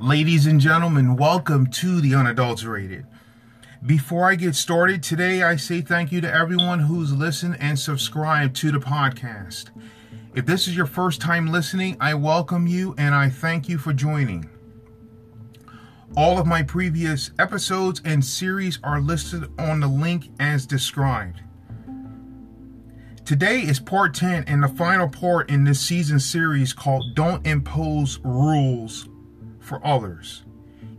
Ladies and gentlemen, welcome to the unadulterated. Before I get started today, I say thank you to everyone who's listened and subscribed to the podcast. If this is your first time listening, I welcome you and I thank you for joining. All of my previous episodes and series are listed on the link as described. Today is part 10 and the final part in this season series called Don't Impose Rules for Others.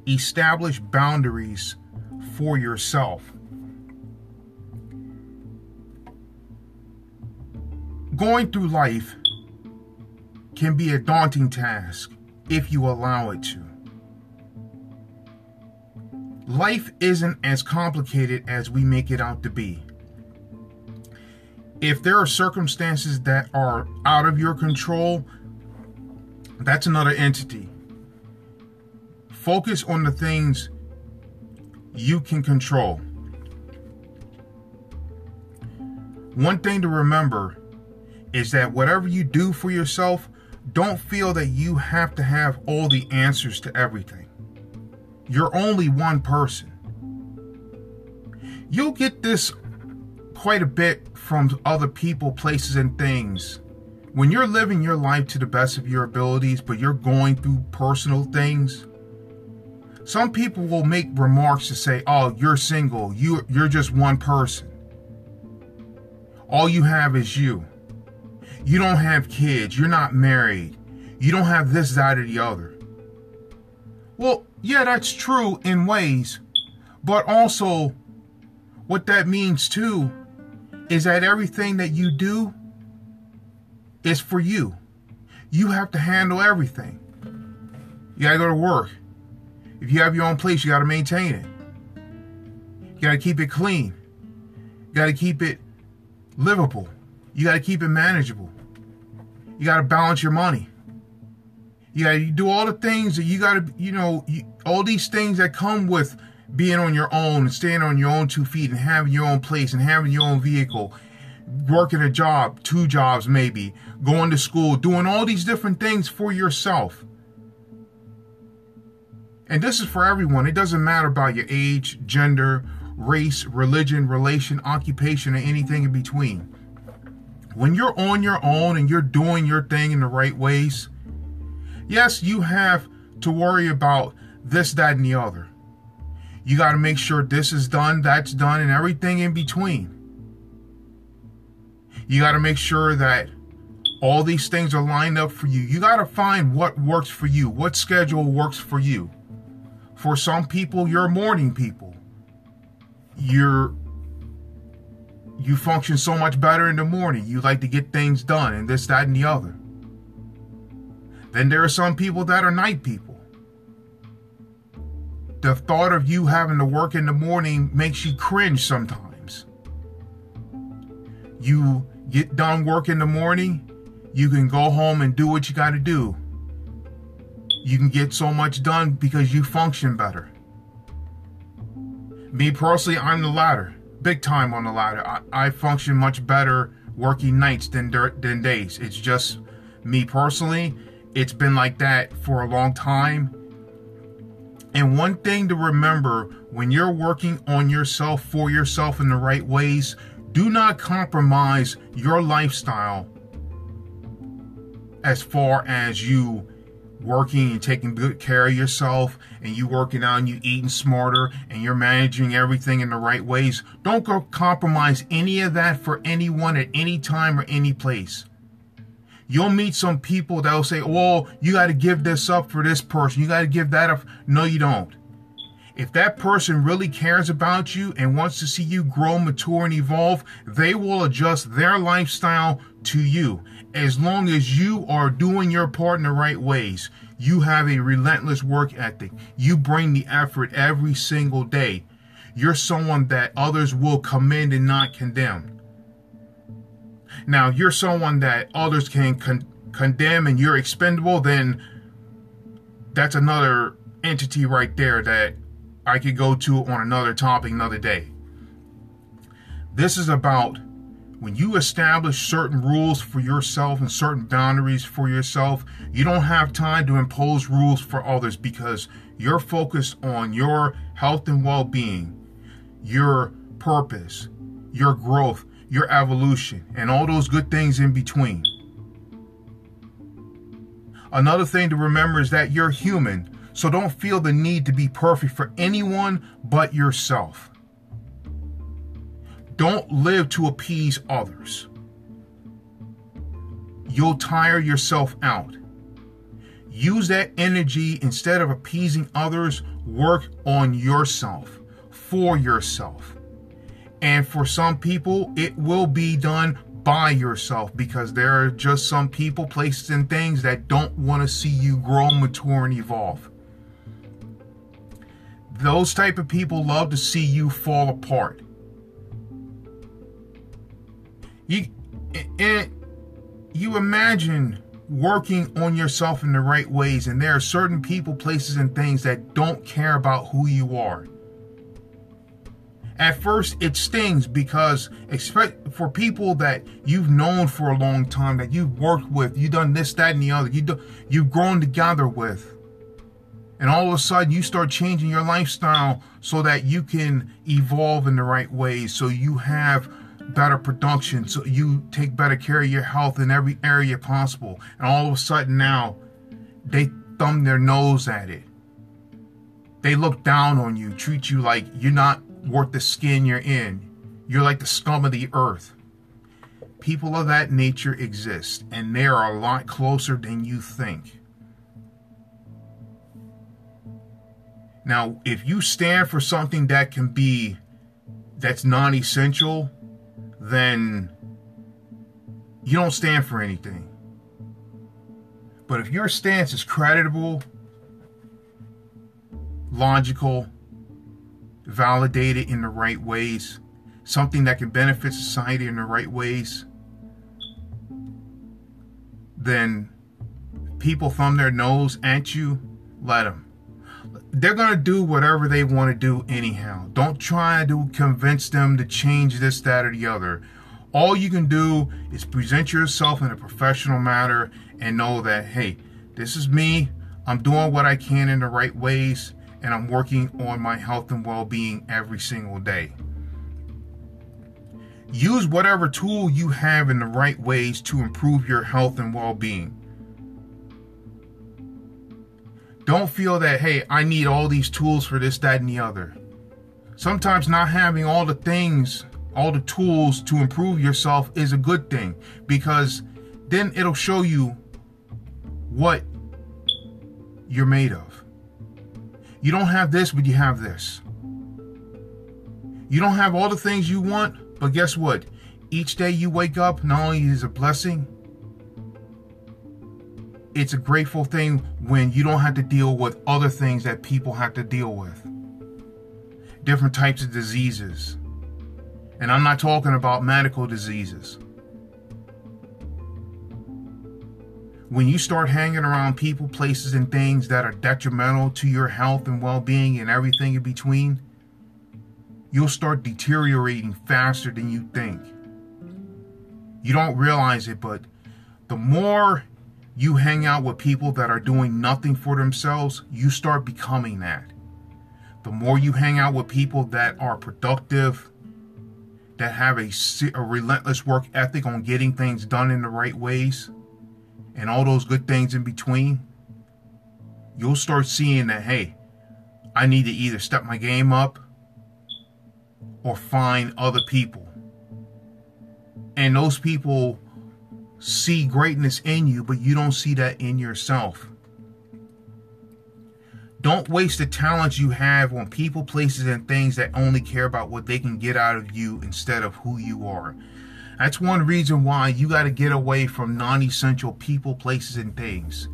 Establish boundaries for yourself. Going through life can be a daunting task if you allow it to. Life isn't as complicated as we make it out to be. If there are circumstances that are out of your control, that's another entity. Focus on the things you can control. One thing to remember is that whatever you do for yourself, don't feel that you have to have all the answers to everything. You're only one person. You'll get this quite a bit from other people, places, and things. When you're living your life to the best of your abilities, but you're going through personal things, some people will make remarks to say, "Oh, you're single. You you're just one person. All you have is you. You don't have kids. You're not married. You don't have this, that, or the other." Well, yeah, that's true in ways, but also what that means too is that everything that you do is for you. You have to handle everything. You gotta go to work. If you have your own place, you got to maintain it. You got to keep it clean. You got to keep it livable. You got to keep it manageable. You got to balance your money. You got to do all the things that you got to, you know, you, all these things that come with being on your own and staying on your own two feet and having your own place and having your own vehicle, working a job, two jobs maybe, going to school, doing all these different things for yourself. And this is for everyone. It doesn't matter about your age, gender, race, religion, relation, occupation, or anything in between. When you're on your own and you're doing your thing in the right ways, yes, you have to worry about this, that, and the other. You got to make sure this is done, that's done, and everything in between. You got to make sure that all these things are lined up for you. You got to find what works for you, what schedule works for you. For some people, you're morning people. You're you function so much better in the morning. You like to get things done and this, that, and the other. Then there are some people that are night people. The thought of you having to work in the morning makes you cringe sometimes. You get done work in the morning, you can go home and do what you got to do you can get so much done because you function better. Me personally, I'm the latter, big time on the latter. I, I function much better working nights than than days. It's just me personally. It's been like that for a long time. And one thing to remember when you're working on yourself for yourself in the right ways, do not compromise your lifestyle as far as you working and taking good care of yourself and you working out and you eating smarter and you're managing everything in the right ways don't go compromise any of that for anyone at any time or any place. You'll meet some people that'll say well you got to give this up for this person. You got to give that up. No you don't. If that person really cares about you and wants to see you grow mature and evolve they will adjust their lifestyle to you as long as you are doing your part in the right ways, you have a relentless work ethic. You bring the effort every single day. You're someone that others will commend and not condemn. Now, you're someone that others can con- condemn and you're expendable, then that's another entity right there that I could go to on another topic another day. This is about when you establish certain rules for yourself and certain boundaries for yourself, you don't have time to impose rules for others because you're focused on your health and well being, your purpose, your growth, your evolution, and all those good things in between. Another thing to remember is that you're human, so don't feel the need to be perfect for anyone but yourself. Don't live to appease others. You'll tire yourself out. Use that energy instead of appeasing others, work on yourself, for yourself. And for some people, it will be done by yourself because there are just some people, places, and things that don't want to see you grow, mature, and evolve. Those type of people love to see you fall apart. You and you imagine working on yourself in the right ways, and there are certain people, places, and things that don't care about who you are. At first, it stings because expect for people that you've known for a long time, that you've worked with, you've done this, that, and the other, you do, you've grown together with, and all of a sudden you start changing your lifestyle so that you can evolve in the right ways, so you have better production, so you take better care of your health in every area possible, and all of a sudden now they thumb their nose at it. They look down on you, treat you like you're not worth the skin you're in. You're like the scum of the earth. People of that nature exist, and they are a lot closer than you think. Now, if you stand for something that can be that's non-essential, then you don't stand for anything. But if your stance is creditable, logical, validated in the right ways, something that can benefit society in the right ways, then people thumb their nose at you, let them. They're going to do whatever they want to do anyhow. Don't try to convince them to change this, that, or the other. All you can do is present yourself in a professional manner and know that, hey, this is me. I'm doing what I can in the right ways and I'm working on my health and well being every single day. Use whatever tool you have in the right ways to improve your health and well being. Don't feel that, hey, I need all these tools for this, that, and the other. Sometimes not having all the things, all the tools to improve yourself is a good thing because then it'll show you what you're made of. You don't have this, but you have this. You don't have all the things you want, but guess what? Each day you wake up, not only is a blessing, it's a grateful thing when you don't have to deal with other things that people have to deal with. Different types of diseases. And I'm not talking about medical diseases. when you start hanging around people, places, and things that are detrimental to your health and well being and everything in between, you'll start deteriorating faster than you think. You don't realize it, but the more you hang out with people that are doing nothing for themselves, you start becoming that. The more you hang out with people that are productive, that have a, a relentless work ethic on getting things done in the right ways, and all those good things in between, you'll start seeing that, hey, I need to either step my game up or find other people. And those people see greatness in you, but you don't see that in yourself. Don't waste the talents you have on people, places, and things that only care about what they can get out of you instead of who you are. That's one reason why you got to get away from non essential people, places, and things.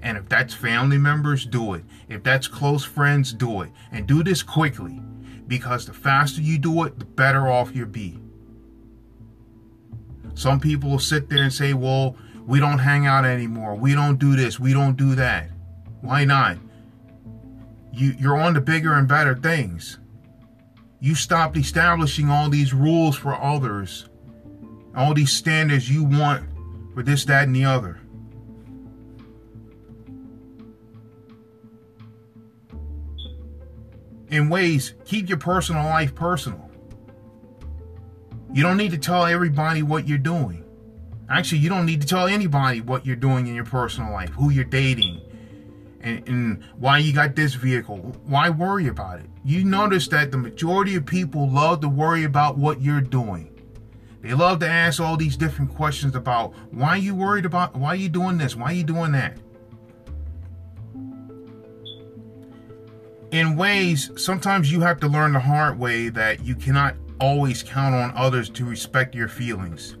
And if that's family members, do it. If that's close friends, do it. And do this quickly because the faster you do it, the better off you'll be. Some people will sit there and say, well, we don't hang out anymore. We don't do this. We don't do that. Why not? You, you're on to bigger and better things. You stopped establishing all these rules for others all these standards you want for this, that, and the other. In ways, keep your personal life personal. You don't need to tell everybody what you're doing. Actually, you don't need to tell anybody what you're doing in your personal life, who you're dating, and, and, why you got this vehicle. Why worry about it? You notice that the majority of people love to worry about what you're doing. They love to ask all these different questions about why you worried about why you doing this? Why you doing that? In ways, sometimes you have to learn the hard way that you cannot always count on others to respect your feelings,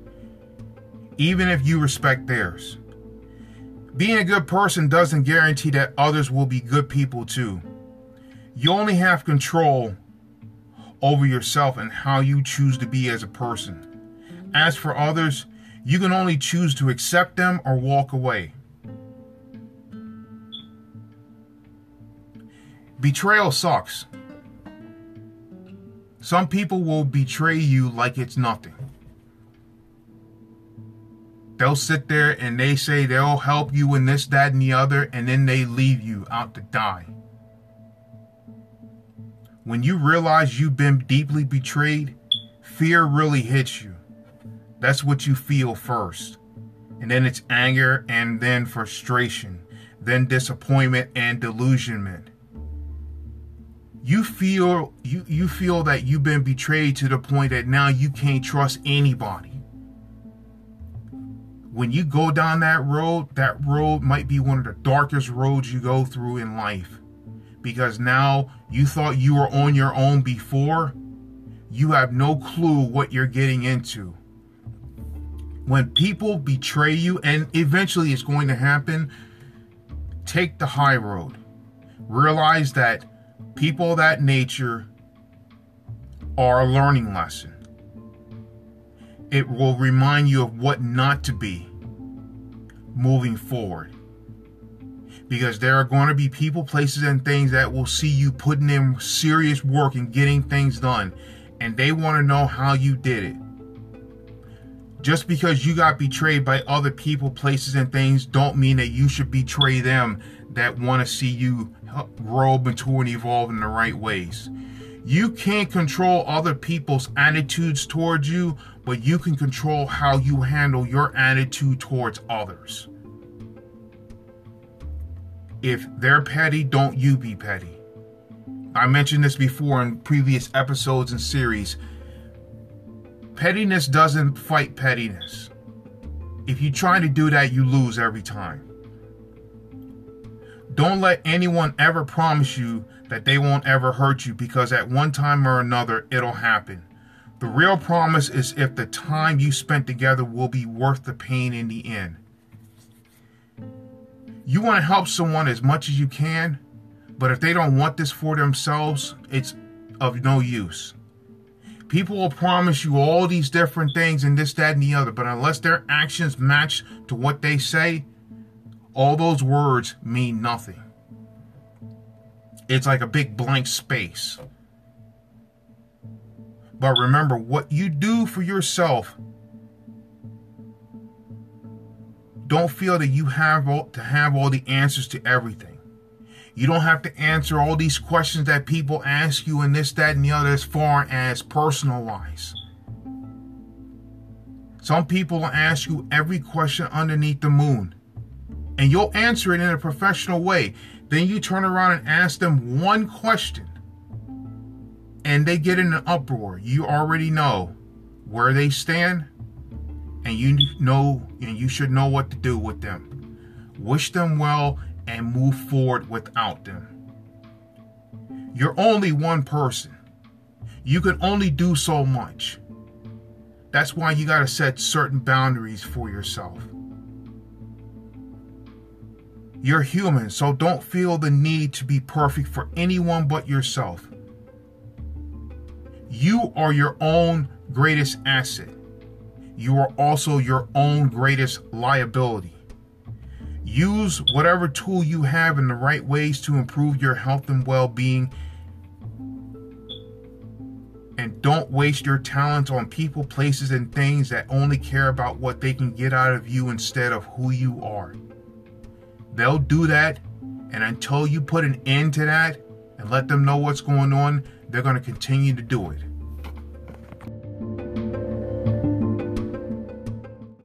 even if you respect theirs. Being a good person doesn't guarantee that others will be good people too. You only have control over yourself and how you choose to be as a person. As for others, you can only choose to accept them or walk away. Betrayal sucks. Some people will betray you like it's nothing. They'll sit there and they say they'll help you in this, that, and the other, and then they leave you out to die. When you realize you've been deeply betrayed, fear really hits you. That's what you feel first. And then it's anger and then frustration, then disappointment and delusionment. You feel you you feel that you've been betrayed to the point that now you can't trust anybody. When you go down that road, that road might be one of the darkest roads you go through in life. Because now you thought you were on your own before, you have no clue what you're getting into when people betray you, and eventually it's going to happen, take the high road. Realize that people of that nature are a learning lesson. It will remind you of what not to be moving forward. Because there are going to be people, places, and things that will see you putting in serious work and getting things done. And they want to know how you did it. Just because you got betrayed by other people, places, and things don't mean that you should betray them that want to see you grow, mature, and evolve in the right ways. You can't control other people's attitudes towards you, but you can control how you handle your attitude towards others. If they're petty, don't you be petty. I mentioned this before in previous episodes and series. Pettiness doesn't fight pettiness. If you try to do that, you lose every time. Don't let anyone ever promise you that they won't ever hurt you because at one time or another it'll happen. The real promise is if the time you spent together will be worth the pain in the end. You want to help someone as much as you can, but if they don't want this for themselves, it's of no use. People will promise you all these different things and this, that, and the other, but unless their actions match to what they say, all those words mean nothing. It's like a big blank space. But remember, what you do for yourself, don't feel that you have to have all the answers to everything. You don't have to answer all these questions that people ask you and this, that, and the other as far as personal wise. Some people ask you every question underneath the moon, and you'll answer it in a professional way. Then you turn around and ask them one question, and they get in an uproar. You already know where they stand, and you know, and you should know what to do with them. Wish them well and move forward without them. You're only one person. You can only do so much. That's why you got to set certain boundaries for yourself. You're human, so don't feel the need to be perfect for anyone but yourself. You are your own greatest asset. You are also your own greatest liability. Use whatever tool you have in the right ways to improve your health and well being. And don't waste your talents on people, places, and things that only care about what they can get out of you instead of who you are. They'll do that, and until you put an end to that and let them know what's going on, they're going to continue to do it.